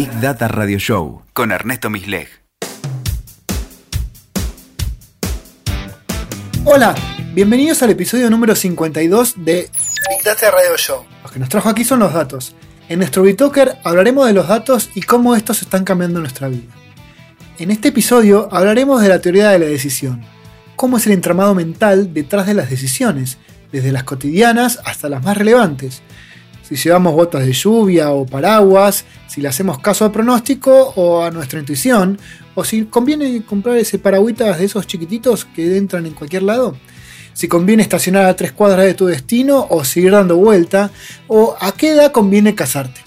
Big Data Radio Show con Ernesto Misleg. Hola, bienvenidos al episodio número 52 de Big Data Radio Show. Los que nos trajo aquí son los datos. En nuestro Bitoker hablaremos de los datos y cómo estos están cambiando nuestra vida. En este episodio hablaremos de la teoría de la decisión, cómo es el entramado mental detrás de las decisiones, desde las cotidianas hasta las más relevantes. Si llevamos botas de lluvia o paraguas, si le hacemos caso al pronóstico o a nuestra intuición, o si conviene comprar ese paragüitas de esos chiquititos que entran en cualquier lado si conviene estacionar a tres cuadras de tu destino o seguir dando vuelta, o a qué edad conviene casarte.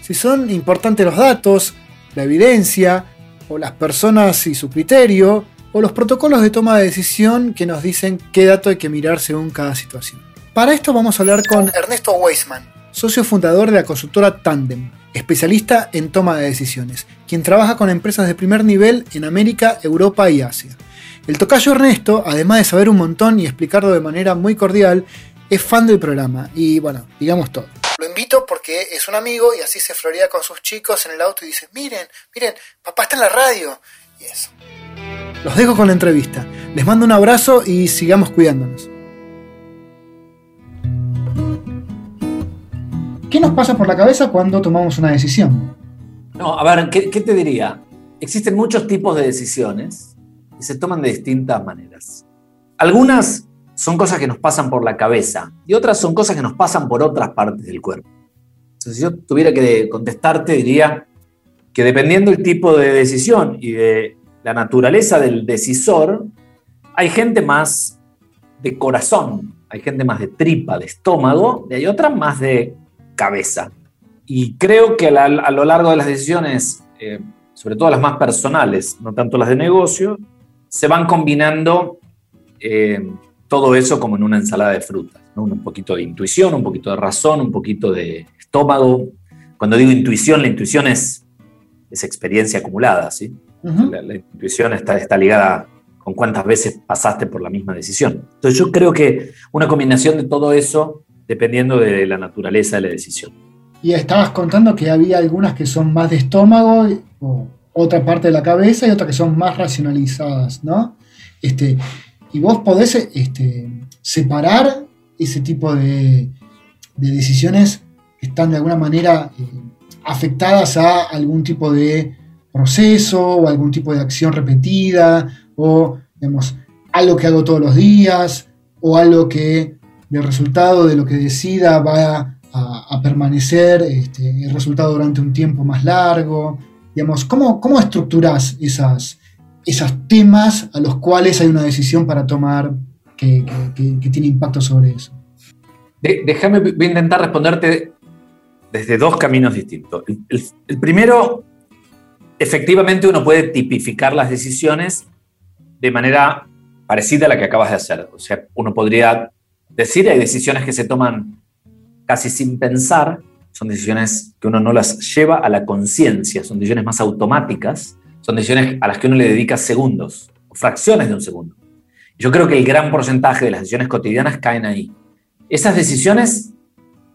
Si son importantes los datos, la evidencia, o las personas y su criterio, o los protocolos de toma de decisión que nos dicen qué dato hay que mirar según cada situación. Para esto vamos a hablar con Ernesto Weisman, socio fundador de la consultora Tandem, especialista en toma de decisiones, quien trabaja con empresas de primer nivel en América, Europa y Asia. El tocayo Ernesto, además de saber un montón y explicarlo de manera muy cordial, es fan del programa y bueno, digamos todo. Lo invito porque es un amigo y así se florea con sus chicos en el auto y dice, miren, miren, papá está en la radio. Y eso. Los dejo con la entrevista. Les mando un abrazo y sigamos cuidándonos. ¿Qué nos pasa por la cabeza cuando tomamos una decisión? No, a ver, ¿qué, te diría? Existen muchos tipos de decisiones y se toman de distintas maneras. Algunas son cosas que nos pasan por la cabeza y otras son cosas que nos pasan por otras partes del cuerpo. Entonces, si yo tuviera que contestarte, diría que dependiendo del tipo de decisión y de la naturaleza del decisor, hay gente más de corazón, hay gente más de tripa, de estómago, y hay otras más de cabeza. Y creo que a, lo largo de las decisiones, eh, sobre todo las más personales, no tanto las de negocio, se van combinando eh, todo eso como en una ensalada de frutas. Un poquito de intuición, un poquito de razón, un poquito de estómago. Cuando digo intuición, la intuición es, es experiencia acumulada, ¿sí? la, intuición está, está ligada con cuántas veces pasaste por la misma decisión. Entonces yo creo que una combinación de todo eso, dependiendo de la naturaleza de la decisión. Y estabas contando que había algunas que son más de estómago o otra parte de la cabeza y otra que son más racionalizadas, ¿no? Este, y vos podés este, separar ese tipo de, decisiones que están de alguna manera eh, afectadas a algún tipo de proceso o algún tipo de acción repetida o, digamos, algo que hago todos los días o algo que el resultado de lo que decida va a, permanecer este, el resultado durante un tiempo más largo. Digamos, ¿cómo, cómo estructurás esas, esos temas a los cuales hay una decisión para tomar que, tiene impacto sobre eso? déjame, voy a intentar responderte desde dos caminos distintos. El, primero, efectivamente uno puede tipificar las decisiones de manera parecida a la que acabas de hacer. O sea, uno podría decir, hay decisiones que se toman casi sin pensar, son decisiones que uno no las lleva a la conciencia, son decisiones más automáticas, son decisiones a las que uno le dedica segundos, o fracciones de un segundo. Yo creo que el gran porcentaje de las decisiones cotidianas caen ahí. Esas decisiones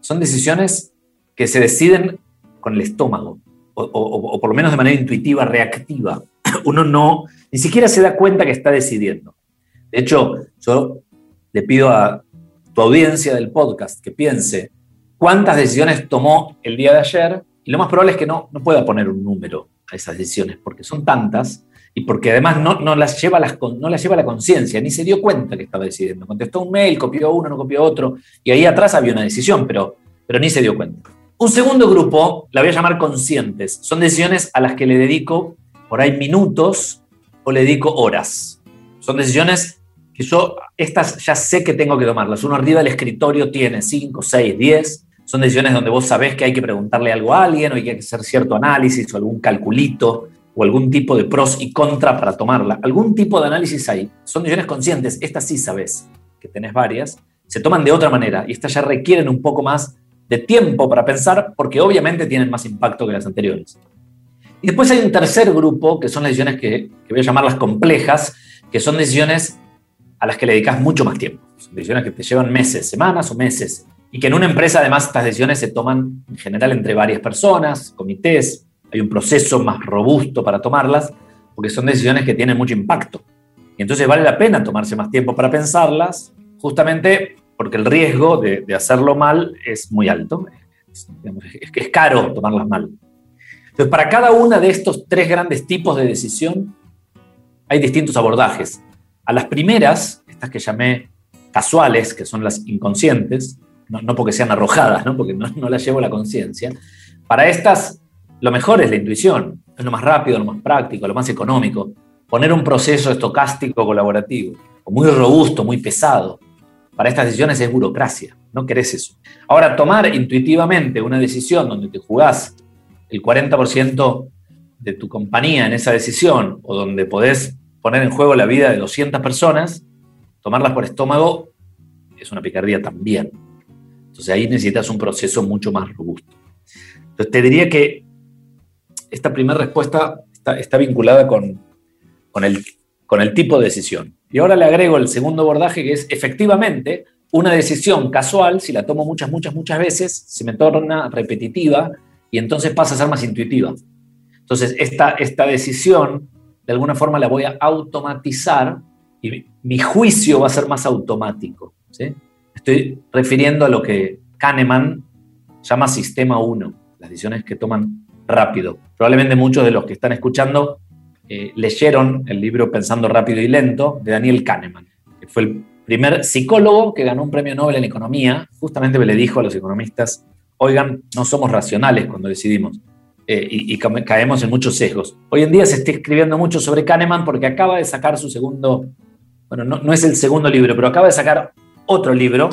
son decisiones que se deciden con el estómago, o, por lo menos de manera intuitiva, reactiva. Uno no, ni siquiera se da cuenta que está decidiendo. De hecho, yo le pido a audiencia del podcast que piense cuántas decisiones tomó el día de ayer y lo más probable es que no, no pueda poner un número a esas decisiones porque son tantas y porque además no, no las lleva las, no las lleva la conciencia, ni se dio cuenta que estaba decidiendo. Contestó un mail, copió uno, no copió otro, y ahí atrás había una decisión, pero, pero ni se dio cuenta. Un segundo grupo, la voy a llamar conscientes, son decisiones a las que le dedico por ahí minutos o le dedico horas. Son decisiones que yo, estas ya sé que tengo que tomarlas. Uno arriba del escritorio tiene 5, 6, 10, son decisiones donde vos sabés que hay que preguntarle algo a alguien o hay que hacer cierto análisis o algún calculito o algún tipo de pros y contra para tomarla. Algún tipo de análisis hay. Son decisiones conscientes. Estas sí sabés que tenés varias. Se toman de otra manera y estas ya requieren un poco más de tiempo para pensar porque obviamente tienen más impacto que las anteriores. Y después hay un tercer grupo que son las decisiones que, voy a llamarlas complejas, que son decisiones a las que le dedicas mucho más tiempo. Son decisiones que te llevan meses, semanas o meses y que en una empresa además estas decisiones se toman en general entre varias personas, comités, hay un proceso más robusto para tomarlas, porque son decisiones que tienen mucho impacto. Y entonces vale la pena tomarse más tiempo para pensarlas, justamente porque el riesgo de, hacerlo mal es muy alto. Es, es, es caro tomarlas mal. Entonces, para cada una de estos tres grandes tipos de decisión, hay distintos abordajes. A las primeras, estas que llamé casuales, que son las inconscientes, no, porque sean arrojadas, ¿no? porque no, no las llevo a la conciencia, para estas lo mejor es la intuición, es lo más rápido, lo más práctico, lo más económico. Poner un proceso estocástico colaborativo, o muy robusto, muy pesado, para estas decisiones es burocracia, no querés eso. Ahora, tomar intuitivamente una decisión donde te jugás el 40% de tu compañía en esa decisión, o donde podés poner en juego la vida de 200 personas, tomarlas por estómago es una picardía también. Entonces ahí necesitas un proceso mucho más robusto. Entonces te diría que esta primera respuesta está, vinculada con, con, el, con el tipo de decisión. Y ahora le agrego el segundo abordaje que es efectivamente una decisión casual, si la tomo muchas, muchas, muchas veces, se me torna repetitiva y entonces pasa a ser más intuitiva. Entonces, esta, esta decisión, de alguna forma, la voy a automatizar y mi juicio va a ser más automático. Estoy refiriendo a lo que Kahneman llama sistema 1, las decisiones que toman rápido. Probablemente muchos de los que están escuchando eh, leyeron el libro Pensando rápido y lento de Daniel Kahneman, que fue el primer psicólogo que ganó un premio Nobel en economía, justamente le dijo a los economistas, oigan, no somos racionales cuando decidimos. Eh, y, caemos en muchos sesgos. Hoy en día se está escribiendo mucho sobre Kahneman porque acaba de sacar su segundo, bueno, no, no es el segundo libro, pero acaba de sacar otro libro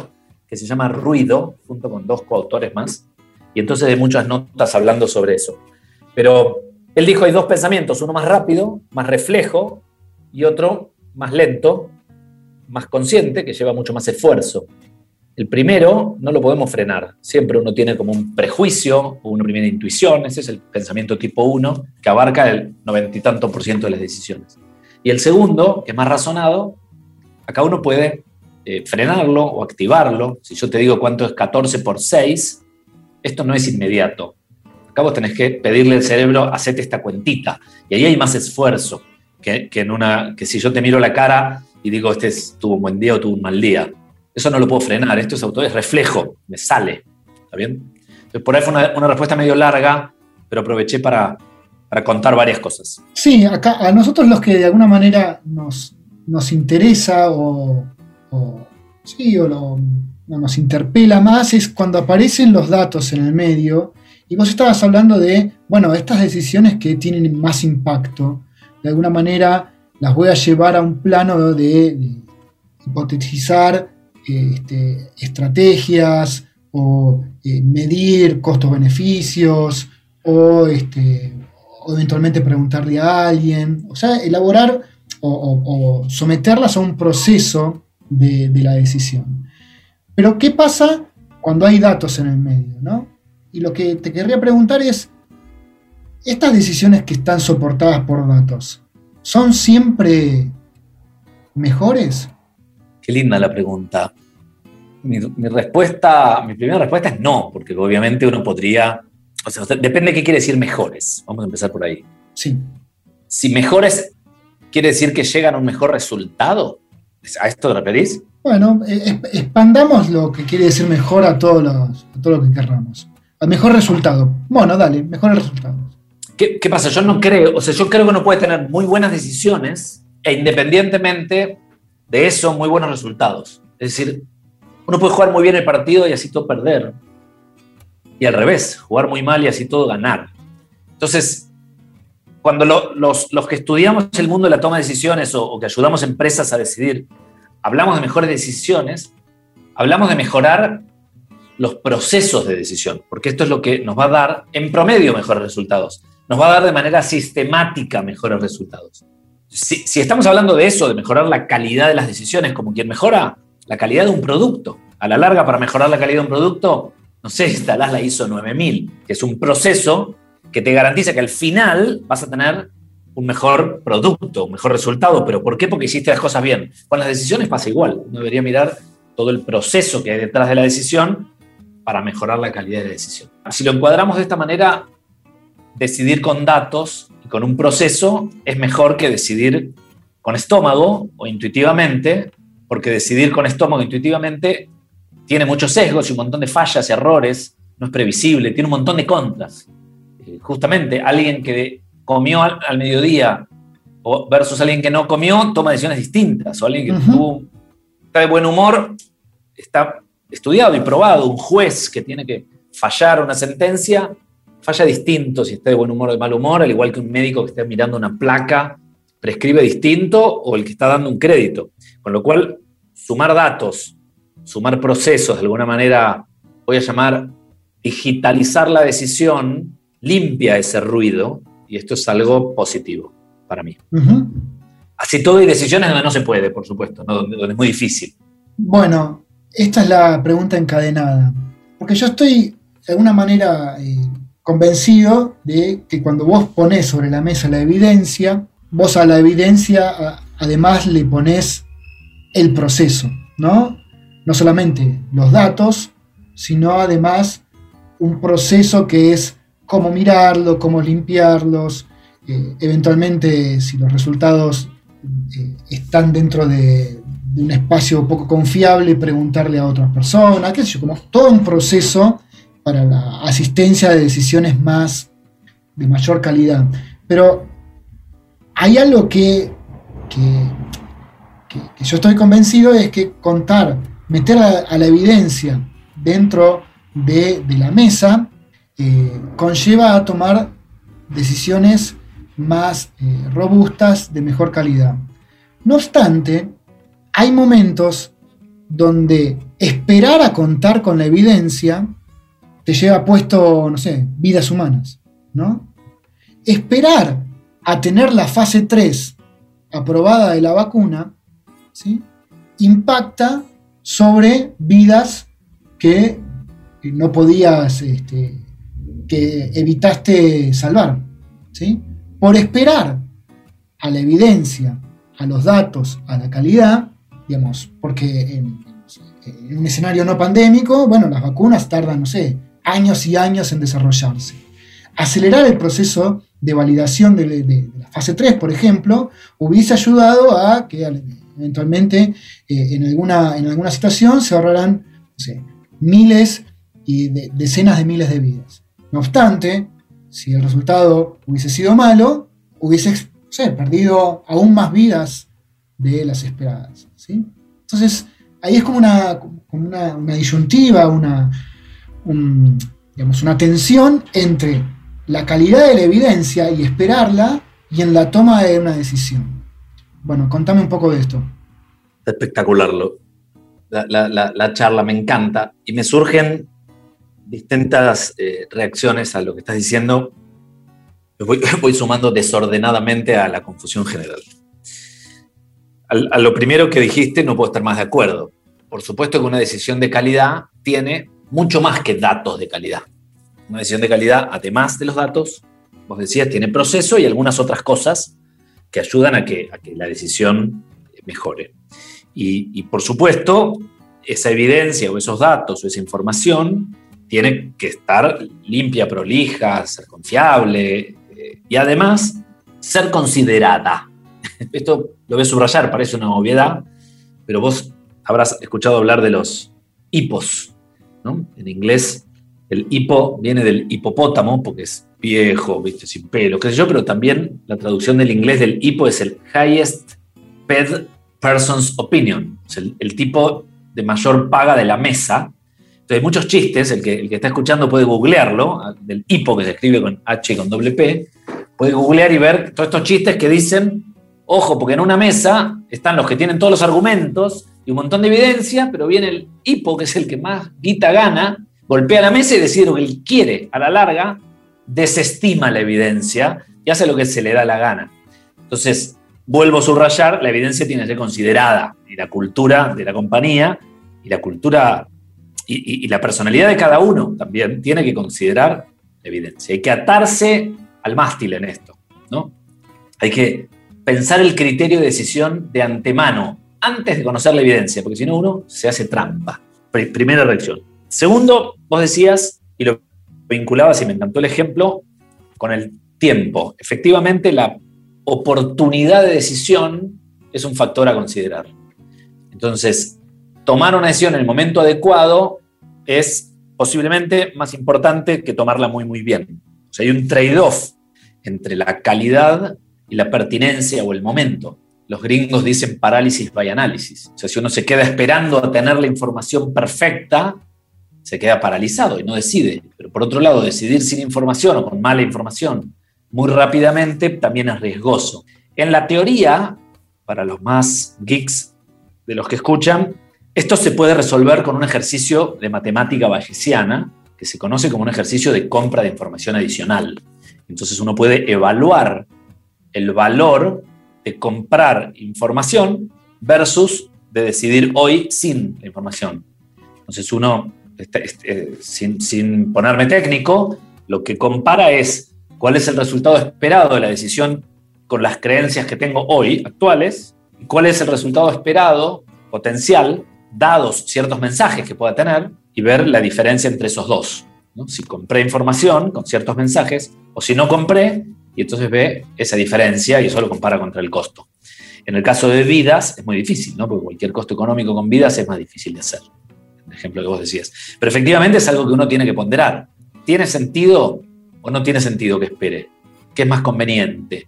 que se llama Ruido, junto con dos coautores más, y entonces hay muchas notas hablando sobre eso. Pero él dijo, hay dos pensamientos, uno más rápido, más reflejo, y otro más lento, más consciente, que lleva mucho más esfuerzo. El primero no lo podemos frenar. Siempre uno tiene como un prejuicio o una primera intuición. Ese es el pensamiento tipo uno, que abarca el noventa y tanto por ciento de las decisiones. Y el segundo, que es más razonado, acá uno puede eh, frenarlo o activarlo. Si yo te digo cuánto es 14 por 6, esto no es inmediato. Acá vos tenés que pedirle al cerebro, hacete esta cuentita. Y ahí hay más esfuerzo que, en una, que si yo te miro la cara y digo, este tuvo un buen día o tuvo un mal día eso no lo puedo frenar, esto es auto, es reflejo, me sale. ¿Está bien? Por ahí fue una, respuesta medio larga, pero aproveché para, contar varias cosas. Sí, acá a nosotros los que de alguna manera nos, nos interesa o, sí, o nos interpela más es cuando aparecen los datos en el medio y vos estabas hablando de, bueno, estas decisiones que tienen más impacto, de alguna manera las voy a llevar a un plano de hipotetizar este, estrategias o eh, medir costos-beneficios o, este, o, eventualmente preguntarle a alguien, o sea, elaborar o, someterlas a un proceso de, la decisión. Pero ¿qué pasa cuando hay datos en el medio? ¿no? Y lo que te querría preguntar es, estas decisiones que están soportadas por datos, ¿son siempre mejores? Qué linda la pregunta. Mi, respuesta, mi primera respuesta es no, porque obviamente uno podría, o sea, depende de qué quiere decir mejores. Vamos a empezar por ahí. Sí. Si mejores quiere decir que llegan a un mejor resultado, ¿a esto te referís? Bueno, eh, expandamos lo que quiere decir mejor a, todos a todo lo que querramos. Al mejor resultado. Bueno, dale, mejores resultados. ¿Qué, ¿Qué, pasa? Yo no creo, o sea, yo creo que uno puede tener muy buenas decisiones e independientemente de eso muy buenos resultados. Es decir, uno puede jugar muy bien el partido y así todo perder. Y al revés, jugar muy mal y así todo ganar. Entonces, cuando los, que estudiamos el mundo de la toma de decisiones o, o que ayudamos a empresas a decidir, hablamos de mejores decisiones, hablamos de mejorar los procesos de decisión, porque esto es lo que nos va a dar en promedio mejores resultados. Nos va a dar de manera sistemática mejores resultados si, estamos hablando de eso, de mejorar la calidad de las decisiones, como quien mejora la calidad de un producto, a la larga para mejorar la calidad de un producto, no sé, instalás la ISO 9000, que es un proceso que te garantiza que al final vas a tener un mejor producto, un mejor resultado. ¿Pero por qué? Porque hiciste las cosas bien. Con las decisiones pasa igual. Uno debería mirar todo el proceso que hay detrás de la decisión para mejorar la calidad de la decisión. Si lo encuadramos de esta manera, decidir con datos con un proceso es mejor que decidir con estómago o intuitivamente, porque decidir con estómago intuitivamente tiene muchos sesgos y un montón de fallas y errores, no es previsible, tiene un montón de contras. Eh, justamente alguien que comió al, mediodía versus alguien que no comió toma decisiones distintas, o alguien que está de buen humor, está estudiado y probado, un juez que tiene que fallar una sentencia, falla distinto si está de buen humor o de mal humor, al igual que un médico que esté mirando una placa, prescribe distinto o el que está dando un crédito. Con lo cual, sumar datos, sumar procesos, de alguna manera, voy a llamar digitalizar la decisión, limpia ese ruido, y esto es algo positivo para mí. Así todo hay decisiones donde no se puede, por supuesto, donde, es muy difícil. Bueno, esta es la pregunta encadenada. Porque yo estoy de alguna manera eh, convencido de que cuando vos pones sobre la mesa la evidencia, vos a la evidencia además le pones el proceso, ¿no? No solamente los datos, sino además un proceso que es cómo mirarlo, cómo limpiarlos, eh, eventualmente si los resultados eh, están dentro de, de, un espacio poco confiable, preguntarle a otras personas, qué sé yo, como todo un proceso para la asistencia de decisiones más de mayor calidad. Pero hay algo que, yo estoy convencido es que contar, meter a, la evidencia dentro de, la mesa, eh, conlleva a tomar decisiones más eh, robustas, de mejor calidad. No obstante, hay momentos donde esperar a contar con la evidencia te lleva puesto, no sé, vidas humanas, ¿no? Esperar a tener la fase 3 aprobada de la vacuna, ¿sí? impacta sobre vidas que no podías, este, que evitaste salvar, ¿sí? Por esperar a la evidencia, a los datos, a la calidad, digamos, porque en, en un escenario no pandémico, bueno, las vacunas tardan, no sé, años y años en desarrollarse. Acelerar el proceso de validación de, la fase 3, por ejemplo, hubiese ayudado a que eventualmente eh, en, alguna, en alguna situación se ahorraran miles y decenas de miles de vidas. No obstante, si el resultado hubiese sido malo, hubiese perdido aún más vidas de las esperadas. ¿sí? Entonces, ahí es como una, una disyuntiva, una, digamos, una tensión entre la calidad de la evidencia y esperarla y en la toma de una decisión. Bueno, contame un poco de esto. Espectacular, la, la, charla me encanta y me surgen distintas eh, reacciones a lo que estás diciendo. Voy, voy, sumando desordenadamente a la confusión general. a lo primero que dijiste no puedo estar más de acuerdo. Por supuesto que una decisión de calidad tiene mucho más que datos de calidad. Una decisión de calidad, además de los datos, vos decías, tiene proceso y algunas otras cosas que ayudan a que, que la decisión mejore. Y, por supuesto, esa evidencia o esos datos o esa información tiene que estar limpia, prolija, ser confiable eh, y además ser considerada. Esto lo voy a subrayar, parece una obviedad, pero vos habrás escuchado hablar de los hipos, en inglés, el hipo viene del hipopótamo, porque es viejo, ¿viste? sin pelo, qué sé yo, pero también la traducción del inglés del hipo es el highest paid person's opinion, el, tipo de mayor paga de la mesa. Entonces, hay muchos chistes, el que, el que está escuchando puede googlearlo, del hipo que se escribe con H y con doble P, puede googlear y ver todos estos chistes que dicen, ojo, porque en una mesa están los que tienen todos los argumentos y un montón de evidencia, pero viene el hipo, que es el que más guita gana, golpea la mesa y decide lo que él quiere. A la larga, desestima la evidencia y hace lo que se le da la gana. Entonces, vuelvo a subrayar, la evidencia tiene que ser considerada y la cultura de la compañía y la cultura y, la personalidad de cada uno también tiene que considerar la evidencia. Hay que atarse al mástil en esto, ¿no? Hay que pensar el criterio de decisión de antemano, antes de conocer la evidencia, porque si no uno se hace trampa. Primera reacción. Segundo, vos decías, y lo vinculabas y me encantó el ejemplo, con el tiempo. Efectivamente, la oportunidad de decisión es un factor a considerar. Entonces, tomar una decisión en el momento adecuado es posiblemente más importante que tomarla muy, muy bien. O sea, hay un trade-off entre la calidad y la pertinencia o el momento. Los gringos dicen parálisis by análisis. O sea, si uno se queda esperando a tener la información perfecta, se queda paralizado y no decide. Pero por otro lado, decidir sin información o con mala información muy rápidamente también es riesgoso. En la teoría, para los más geeks de los que escuchan, esto se puede resolver con un ejercicio de matemática bayesiana que se conoce como un ejercicio de compra de información adicional. Entonces uno puede evaluar el valor de comprar información versus de decidir hoy sin la información. Entonces uno, este, este, sin, sin ponerme técnico, lo que compara es cuál es el resultado esperado de la decisión con las creencias que tengo hoy, actuales, y cuál es el resultado esperado, potencial, dados ciertos mensajes que pueda tener, y ver la diferencia entre esos dos. Si compré información con ciertos mensajes, o si no compré, y entonces ve esa diferencia y eso lo compara contra el costo. En el caso de vidas es muy difícil, ¿no? porque cualquier costo económico con vidas es más difícil de hacer. El ejemplo que vos decías. Pero efectivamente es algo que uno tiene que ponderar. ¿Tiene sentido o no tiene sentido que espere? ¿Qué es más conveniente?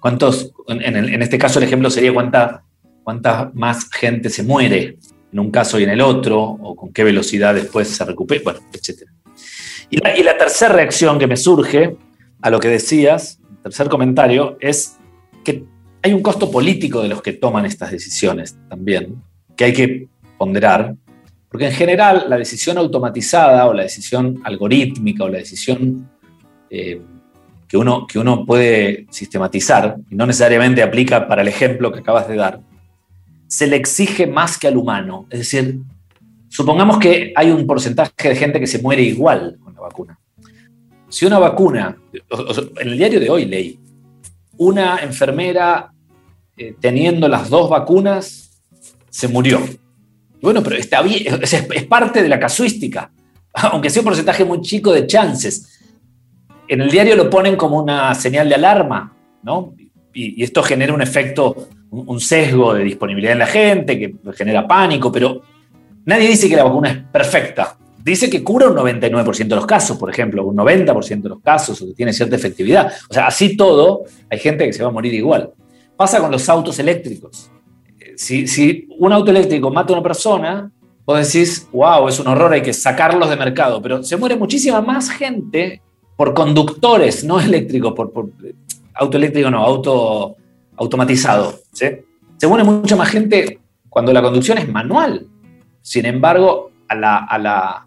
¿Cuántos, en, este caso el ejemplo sería cuánta, cuánta más gente se muere en un caso y en el otro, o con qué velocidad después se recupera, bueno, etc. Y la, y la tercera reacción que me surge a lo que decías tercer comentario es que hay un costo político de los que toman estas decisiones también, que hay que ponderar, porque en general la decisión automatizada o la decisión algorítmica o la decisión eh, que, uno, que uno puede sistematizar, y no necesariamente aplica para el ejemplo que acabas de dar, se le exige más que al humano. Es decir, supongamos que hay un porcentaje de gente que se muere igual con la vacuna si una vacuna, en el diario de hoy leí, una enfermera eh, teniendo las dos vacunas se murió. Bueno, pero está bien, es, parte de la casuística, aunque sea un porcentaje muy chico de chances. En el diario lo ponen como una señal de alarma, ¿no? Y, esto genera un efecto, un sesgo de disponibilidad en la gente, que genera pánico, pero nadie dice que la vacuna es perfecta dice que cura un 99% de los casos, por ejemplo, un 90% de los casos, o que tiene cierta efectividad. O sea, así todo, hay gente que se va a morir igual. Pasa con los autos eléctricos. Si, si un auto eléctrico mata a una persona, vos decís, wow, es un horror, hay que sacarlos de mercado, pero se muere muchísima más gente por conductores, no eléctricos, por, auto eléctrico, no, auto automatizado. Se muere mucha más gente cuando la conducción es manual. Sin embargo, a la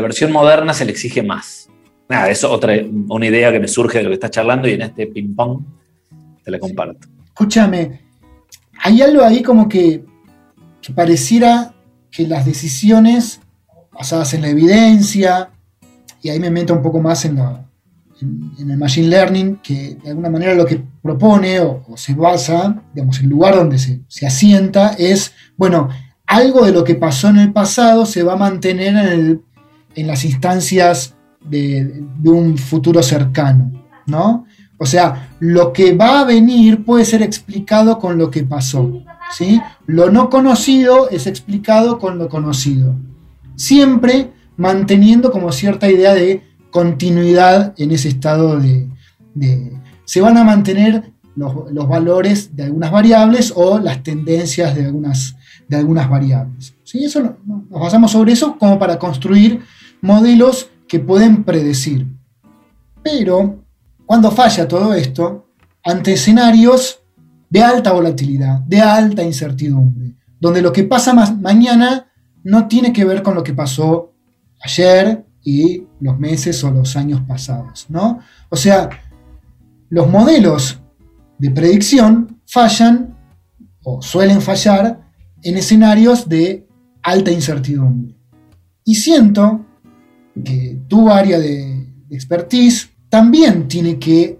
versión moderna se le exige más. Nada, eso otra una idea que me surge de lo que estás charlando y en este ping-pong te la comparto. Escúchame, hay algo ahí como que, pareciera que las decisiones basadas en la evidencia, y ahí me meto un poco más en, en, el Machine Learning, que de alguna manera lo que propone o, se basa, digamos, el lugar donde se, se, asienta es, bueno, algo de lo que pasó en el pasado se va a mantener en el en las instancias de, un futuro cercano, ¿no? O sea, lo que va a venir puede ser explicado con lo que pasó, ¿sí? Lo no conocido es explicado con lo conocido. Siempre manteniendo como cierta idea de continuidad en ese estado de... se van a mantener los, valores de algunas variables o las tendencias de algunas, de algunas variables. ¿sí? Eso, nos basamos sobre eso como para construir modelos que pueden predecir. Pero cuando falla todo esto, ante escenarios de alta volatilidad, de alta incertidumbre, donde lo que pasa mañana no tiene que ver con lo que pasó ayer y los meses o los años pasados, ¿no? O sea, los modelos de predicción fallan o suelen fallar en escenarios de alta incertidumbre. Y siento que tu área de, expertise también tiene que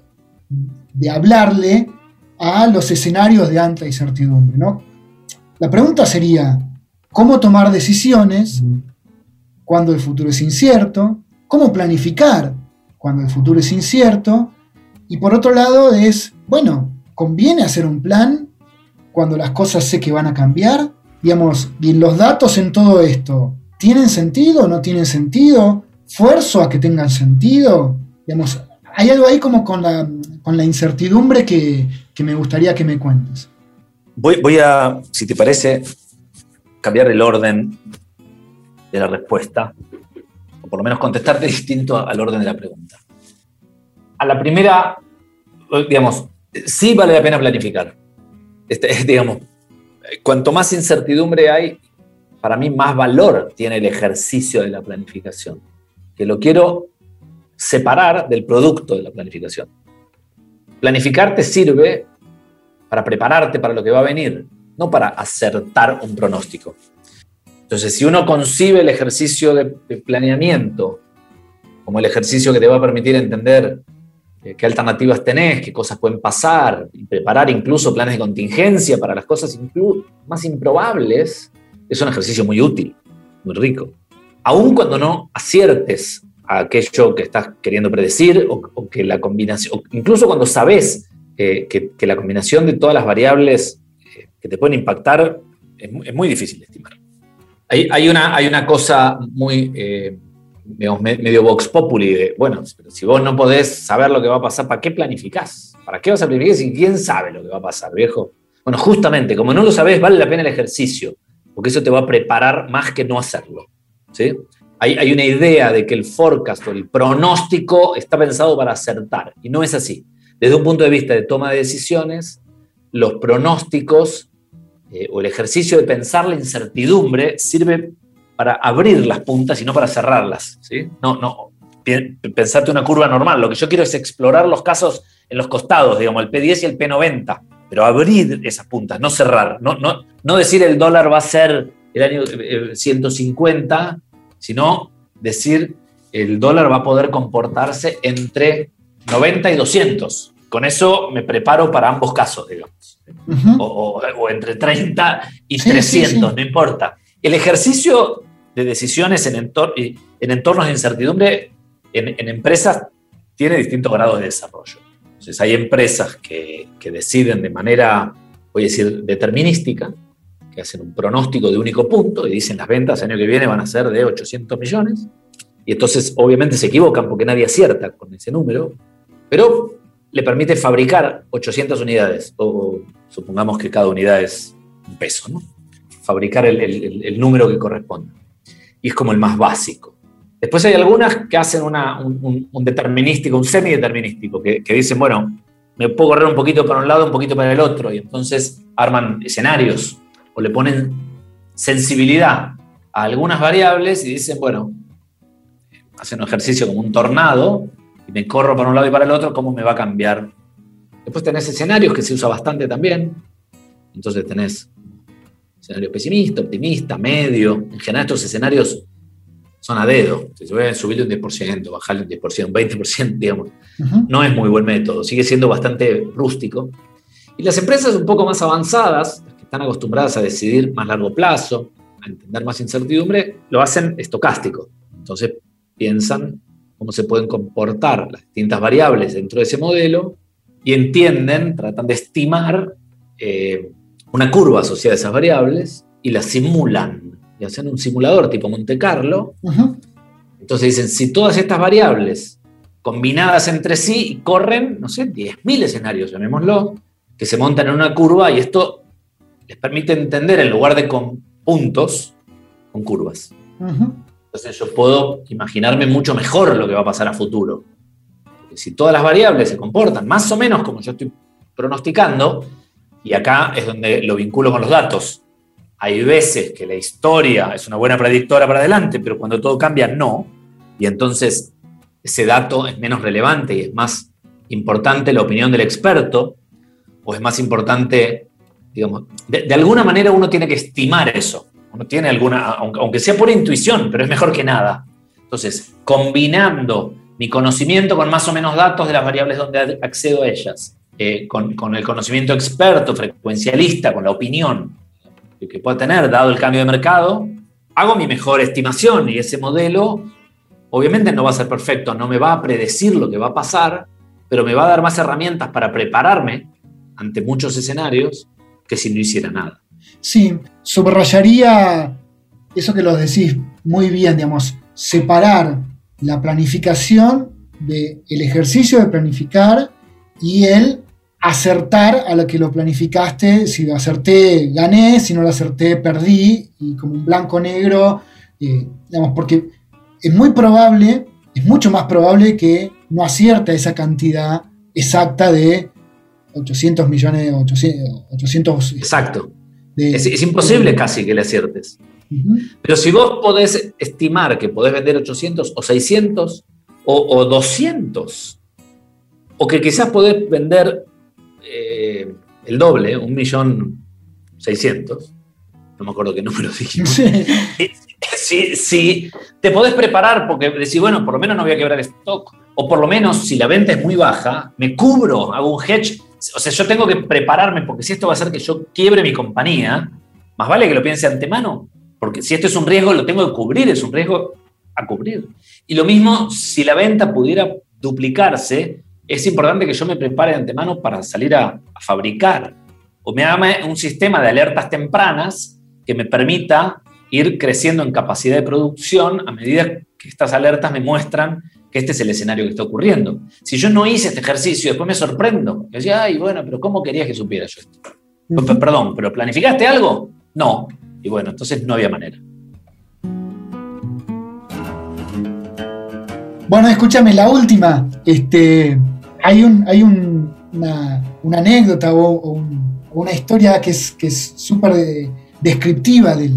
de hablarle a los escenarios de alta incertidumbre. ¿no? La pregunta sería, ¿cómo tomar decisiones cuando el futuro es incierto? ¿Cómo planificar cuando el futuro es incierto? Y por otro lado es, bueno, conviene hacer un plan cuando las cosas sé que van a cambiar. Digamos, los datos en todo esto, ¿tienen sentido o no tienen sentido? ¿Fuerzo a que tengan sentido? Digamos, hay algo ahí como con la, con la incertidumbre que, que me gustaría que me cuentes. Voy, voy a, si te parece, cambiar el orden de la respuesta, o por lo menos contestarte distinto al orden de la pregunta. A la primera, digamos, sí vale la pena planificar. Este, digamos, cuanto más incertidumbre hay, para mí más valor tiene el ejercicio de la planificación, que lo quiero separar del producto de la planificación. Planificar te sirve para prepararte para lo que va a venir, no para acertar un pronóstico. Entonces, si uno concibe el ejercicio de, planeamiento como el ejercicio que te va a permitir entender eh, qué alternativas tenés, qué cosas pueden pasar, y preparar incluso planes de contingencia para las cosas más improbables, es un ejercicio muy útil, muy rico. Aun cuando no aciertes a aquello que estás queriendo predecir o, que la combinación, incluso cuando sabes que, la combinación de todas las variables eh, que te pueden impactar es, muy difícil de estimar. Hay, una, hay una cosa muy, eh, medio vox populi de, bueno, si vos no podés saber lo que va a pasar, ¿para qué planificás? ¿Para qué vas a planificar si quién sabe lo que va a pasar, viejo? Bueno, justamente, como no lo sabés, vale la pena el ejercicio, porque eso te va a preparar más que no hacerlo. ¿Sí? Hay, una idea de que el forecast o el pronóstico está pensado para acertar, y no es así. Desde un punto de vista de toma de decisiones, los pronósticos eh, o el ejercicio de pensar la incertidumbre sirve para abrir las puntas y no para cerrarlas. ¿sí? No, no, una curva normal. Lo que yo quiero es explorar los casos en los costados, digamos, el P10 y el P90, pero abrir esas puntas, no cerrar. No, decir el dólar va a ser el año 150, eh, sino decir el dólar va a poder comportarse entre 90 y 200. Con eso me preparo para ambos casos, digamos. o, entre 30 y 300, no importa. El ejercicio de decisiones en, en entornos de incertidumbre en, empresas tiene distintos grados de desarrollo. Entonces hay empresas que, que deciden de manera, voy a decir, determinística, que hacen un pronóstico de único punto y dicen las ventas el año que viene van a ser de 800 millones. Y entonces obviamente se equivocan porque nadie acierta con ese número, pero le permite fabricar 800 unidades, o supongamos que cada unidad es un peso, ¿no? Fabricar el, el, número que corresponde. Y es como el más básico. Después hay algunas que hacen una, un, un, determinístico, un semideterminístico, que, que dicen, bueno, me puedo correr un poquito para un lado, un poquito para el otro, y entonces arman escenarios o le ponen sensibilidad a algunas variables y dicen, bueno, hacen un ejercicio como un tornado y me corro para un lado y para el otro, ¿cómo me va a cambiar? Después tenés escenarios que se usa bastante también. Entonces tenés escenario pesimista, optimista, medio. En general estos escenarios son a dedo. Si se puede subirle un 10%, bajarle un 10%, un 20%, digamos. No es muy buen método. Sigue siendo bastante rústico. Y las empresas un poco más avanzadas, están acostumbradas a decidir más largo plazo, a entender más incertidumbre, lo hacen estocástico. Entonces piensan cómo se pueden comportar las distintas variables dentro de ese modelo y entienden, tratan de estimar eh, una curva asociada a esas variables y la simulan. Y hacen un simulador tipo Monte Carlo. Entonces dicen, si todas estas variables combinadas entre sí corren, no sé, 10.000 escenarios, llamémoslo, que se montan en una curva y esto les permite entender en lugar de con puntos, con curvas. Entonces yo puedo imaginarme mucho mejor lo que va a pasar a futuro. Porque si todas las variables se comportan más o menos como yo estoy pronosticando, y acá es donde lo vinculo con los datos. Hay veces que la historia es una buena predictora para adelante, pero cuando todo cambia, no. Y entonces ese dato es menos relevante y es más importante la opinión del experto, o es más importante de, alguna manera uno tiene que estimar eso. Uno tiene alguna, aunque sea por intuición, pero es mejor que nada. Entonces, combinando mi conocimiento con más o menos datos de las variables donde accedo a ellas, eh, con, el conocimiento experto, frecuencialista, con la opinión que pueda tener dado el cambio de mercado, hago mi mejor estimación y ese modelo obviamente no va a ser perfecto, no me va a predecir lo que va a pasar, pero me va a dar más herramientas para prepararme ante muchos escenarios que si no hiciera nada. Sí, subrayaría eso que lo decís muy bien, digamos, separar la planificación del ejercicio de planificar y el acertar a lo que lo planificaste. Si lo acerté, gané, si no lo acerté, perdí, y como un blanco-negro, eh, digamos, porque es muy probable, es mucho más probable que no acierta esa cantidad exacta de 800 millones, 800... 800 Exacto. es, imposible casi que le aciertes. Pero si vos podés estimar que podés vender 800 o 600 o, 200, o que quizás podés vender eh, el doble, un millón 600, no me acuerdo qué número dijimos. Sí. Si, te podés preparar porque decís, bueno, por lo menos no voy a quebrar stock, o por lo menos si la venta es muy baja, me cubro, hago un hedge. O sea, yo tengo que prepararme porque si esto va a hacer que yo quiebre mi compañía, más vale que lo piense antemano. Porque si esto es un riesgo, lo tengo que cubrir, es un riesgo a cubrir. Y lo mismo, si la venta pudiera duplicarse, es importante que yo me prepare de antemano para salir a, fabricar. O me haga un sistema de alertas tempranas que me permita ir creciendo en capacidad de producción a medida que estas alertas me muestran que este es el escenario que está ocurriendo. Si yo no hice este ejercicio, después me sorprendo. Yo decía, ay, bueno, pero ¿cómo querías que supiera yo esto? Perdón, ¿pero planificaste algo? No. Y bueno, entonces no había manera. Bueno, escúchame, la última. Este, hay un, hay una, anécdota o, una historia que es que es súper descriptiva del,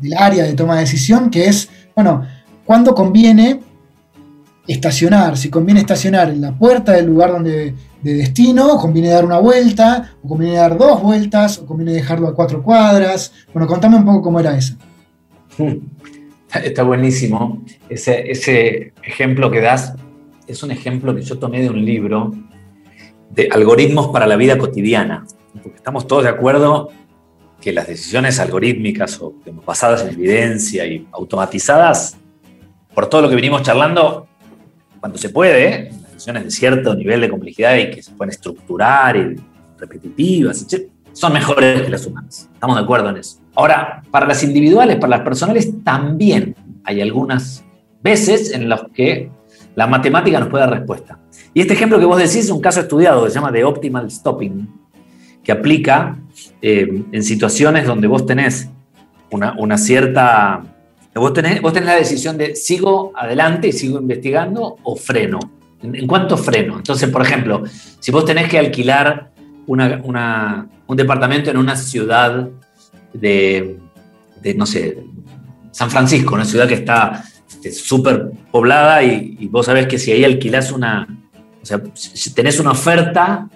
del, área de toma de decisión, que es, bueno, cuando conviene estacionar, si conviene estacionar en la puerta del lugar donde de destino, conviene dar una vuelta, o conviene dar dos vueltas, o conviene dejarlo a cuatro cuadras. Bueno, contame un poco cómo era eso. Está buenísimo. Ese, ese ejemplo que das es un ejemplo que yo tomé de un libro de algoritmos para la vida cotidiana. Porque estamos todos de acuerdo que las decisiones algorítmicas o basadas en evidencia y automatizadas, por todo lo que venimos charlando, cuando se puede, de cierto nivel de complejidad y que se pueden estructurar y repetitivas, son mejores que las humanas. Estamos de acuerdo en eso. Ahora, para las individuales, para las personales, también hay algunas veces en las que la matemática nos puede dar respuesta. Y este ejemplo que vos decís es un caso estudiado que se llama de optimal stopping, que aplica eh, en situaciones donde vos tenés una, una cierta... Vos tenés, vos tenés la decisión de sigo adelante y sigo investigando o freno. ¿En, cuánto freno? Entonces, por ejemplo, si vos tenés que alquilar un departamento en una ciudad de, no sé, San Francisco, una ciudad que está este, súper poblada y, vos sabés que si ahí alquilás una, o sea, si tenés una oferta,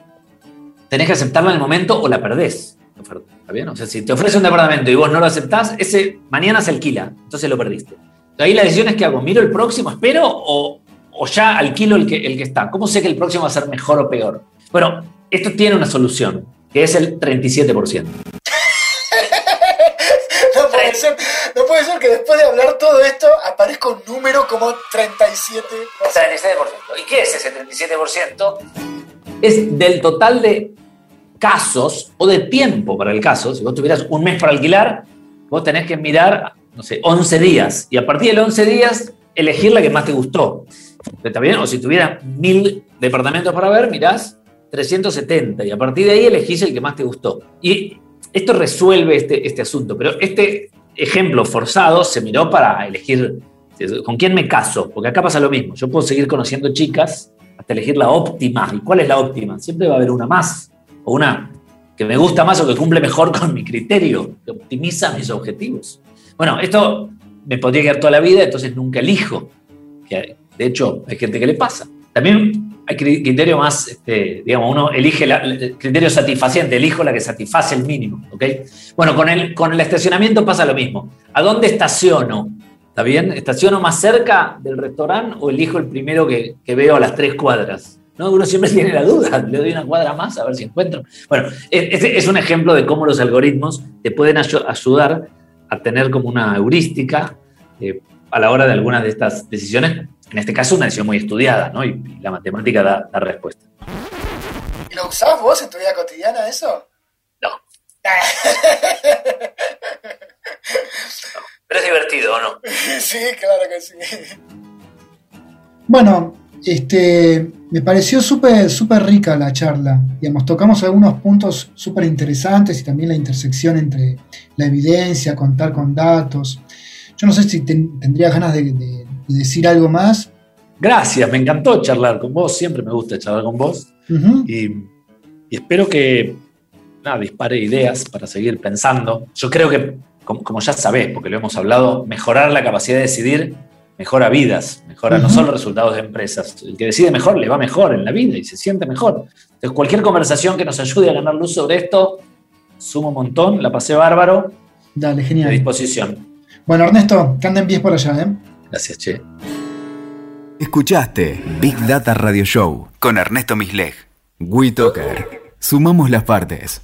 tenés que aceptarla en el momento o la perdés. ¿Está bien? O sea, si te ofrece un departamento y vos no lo aceptás, ese mañana se alquila, entonces lo perdiste. Ahí la decisión es que hago, miro el próximo, espero o, o ya alquilo el que, el que está? ¿Cómo sé que el próximo va a ser mejor o peor? Bueno, esto tiene una solución, que es el 37%. no, puede ser, no puede ser que después de hablar todo esto aparezca un número como 37%. 37%. ¿Y qué es ese 37%? Es del total de casos o de tiempo para el caso. Si vos tuvieras un mes para alquilar, vos tenés que mirar, no sé, 11 días. Y a partir de los 11 días, elegir la que más te gustó. ¿Está bien? O si tuvieras mil departamentos para ver, mirás 370 y a partir de ahí elegís el que más te gustó. Y esto resuelve este, este asunto, pero este ejemplo forzado se miró para elegir con quién me caso, porque acá pasa lo mismo. Yo puedo seguir conociendo chicas hasta elegir la óptima. ¿Y cuál es la óptima? Siempre va a haber una más, o una que me gusta más o que cumple mejor con mi criterio, que optimiza mis objetivos. Bueno, esto me podría quedar toda la vida, entonces nunca elijo. De hecho, hay gente que le pasa. También hay criterio más, este, digamos, uno elige el criterio satisfaciente, elijo la que satisface el mínimo. Bueno, con el, con el estacionamiento pasa lo mismo. ¿A dónde estaciono? ¿Está bien? ¿Estaciono más cerca del restaurante o elijo el primero que, veo a las tres cuadras? ¿No? Uno siempre tiene la duda, le doy una cuadra más a ver si encuentro. Bueno, este es un ejemplo de cómo los algoritmos te pueden ayudar a tener como una heurística eh, a la hora de algunas de estas decisiones en este caso, una decisión muy estudiada, ¿no? Y, la matemática da, da respuesta. ¿Y lo usás vos en tu vida cotidiana eso? No. Pero es divertido, ¿o no? sí, claro que sí. Bueno, este, me pareció súper rica la charla. Digamos, tocamos algunos puntos súper interesantes y también la intersección entre la evidencia, contar con datos. Yo no sé si tendría ganas de, decir algo más. Gracias, me encantó charlar con vos. Siempre me gusta charlar con vos. y, espero que nada, dispare ideas para seguir pensando. Yo creo que, como ya sabés, porque lo hemos hablado, mejorar la capacidad de decidir mejora vidas, mejora no solo resultados de empresas. El que decide mejor le va mejor en la vida y se siente mejor. Entonces, cualquier conversación que nos ayude a ganar luz sobre esto, sumo un montón, la pasé bárbaro. Dale, genial. A disposición. Bueno, Ernesto, que anden pies por allá, ¿eh? Gracias, Che. Escuchaste Big Data Radio Show con Ernesto Misleg. WeToker. Sumamos las partes.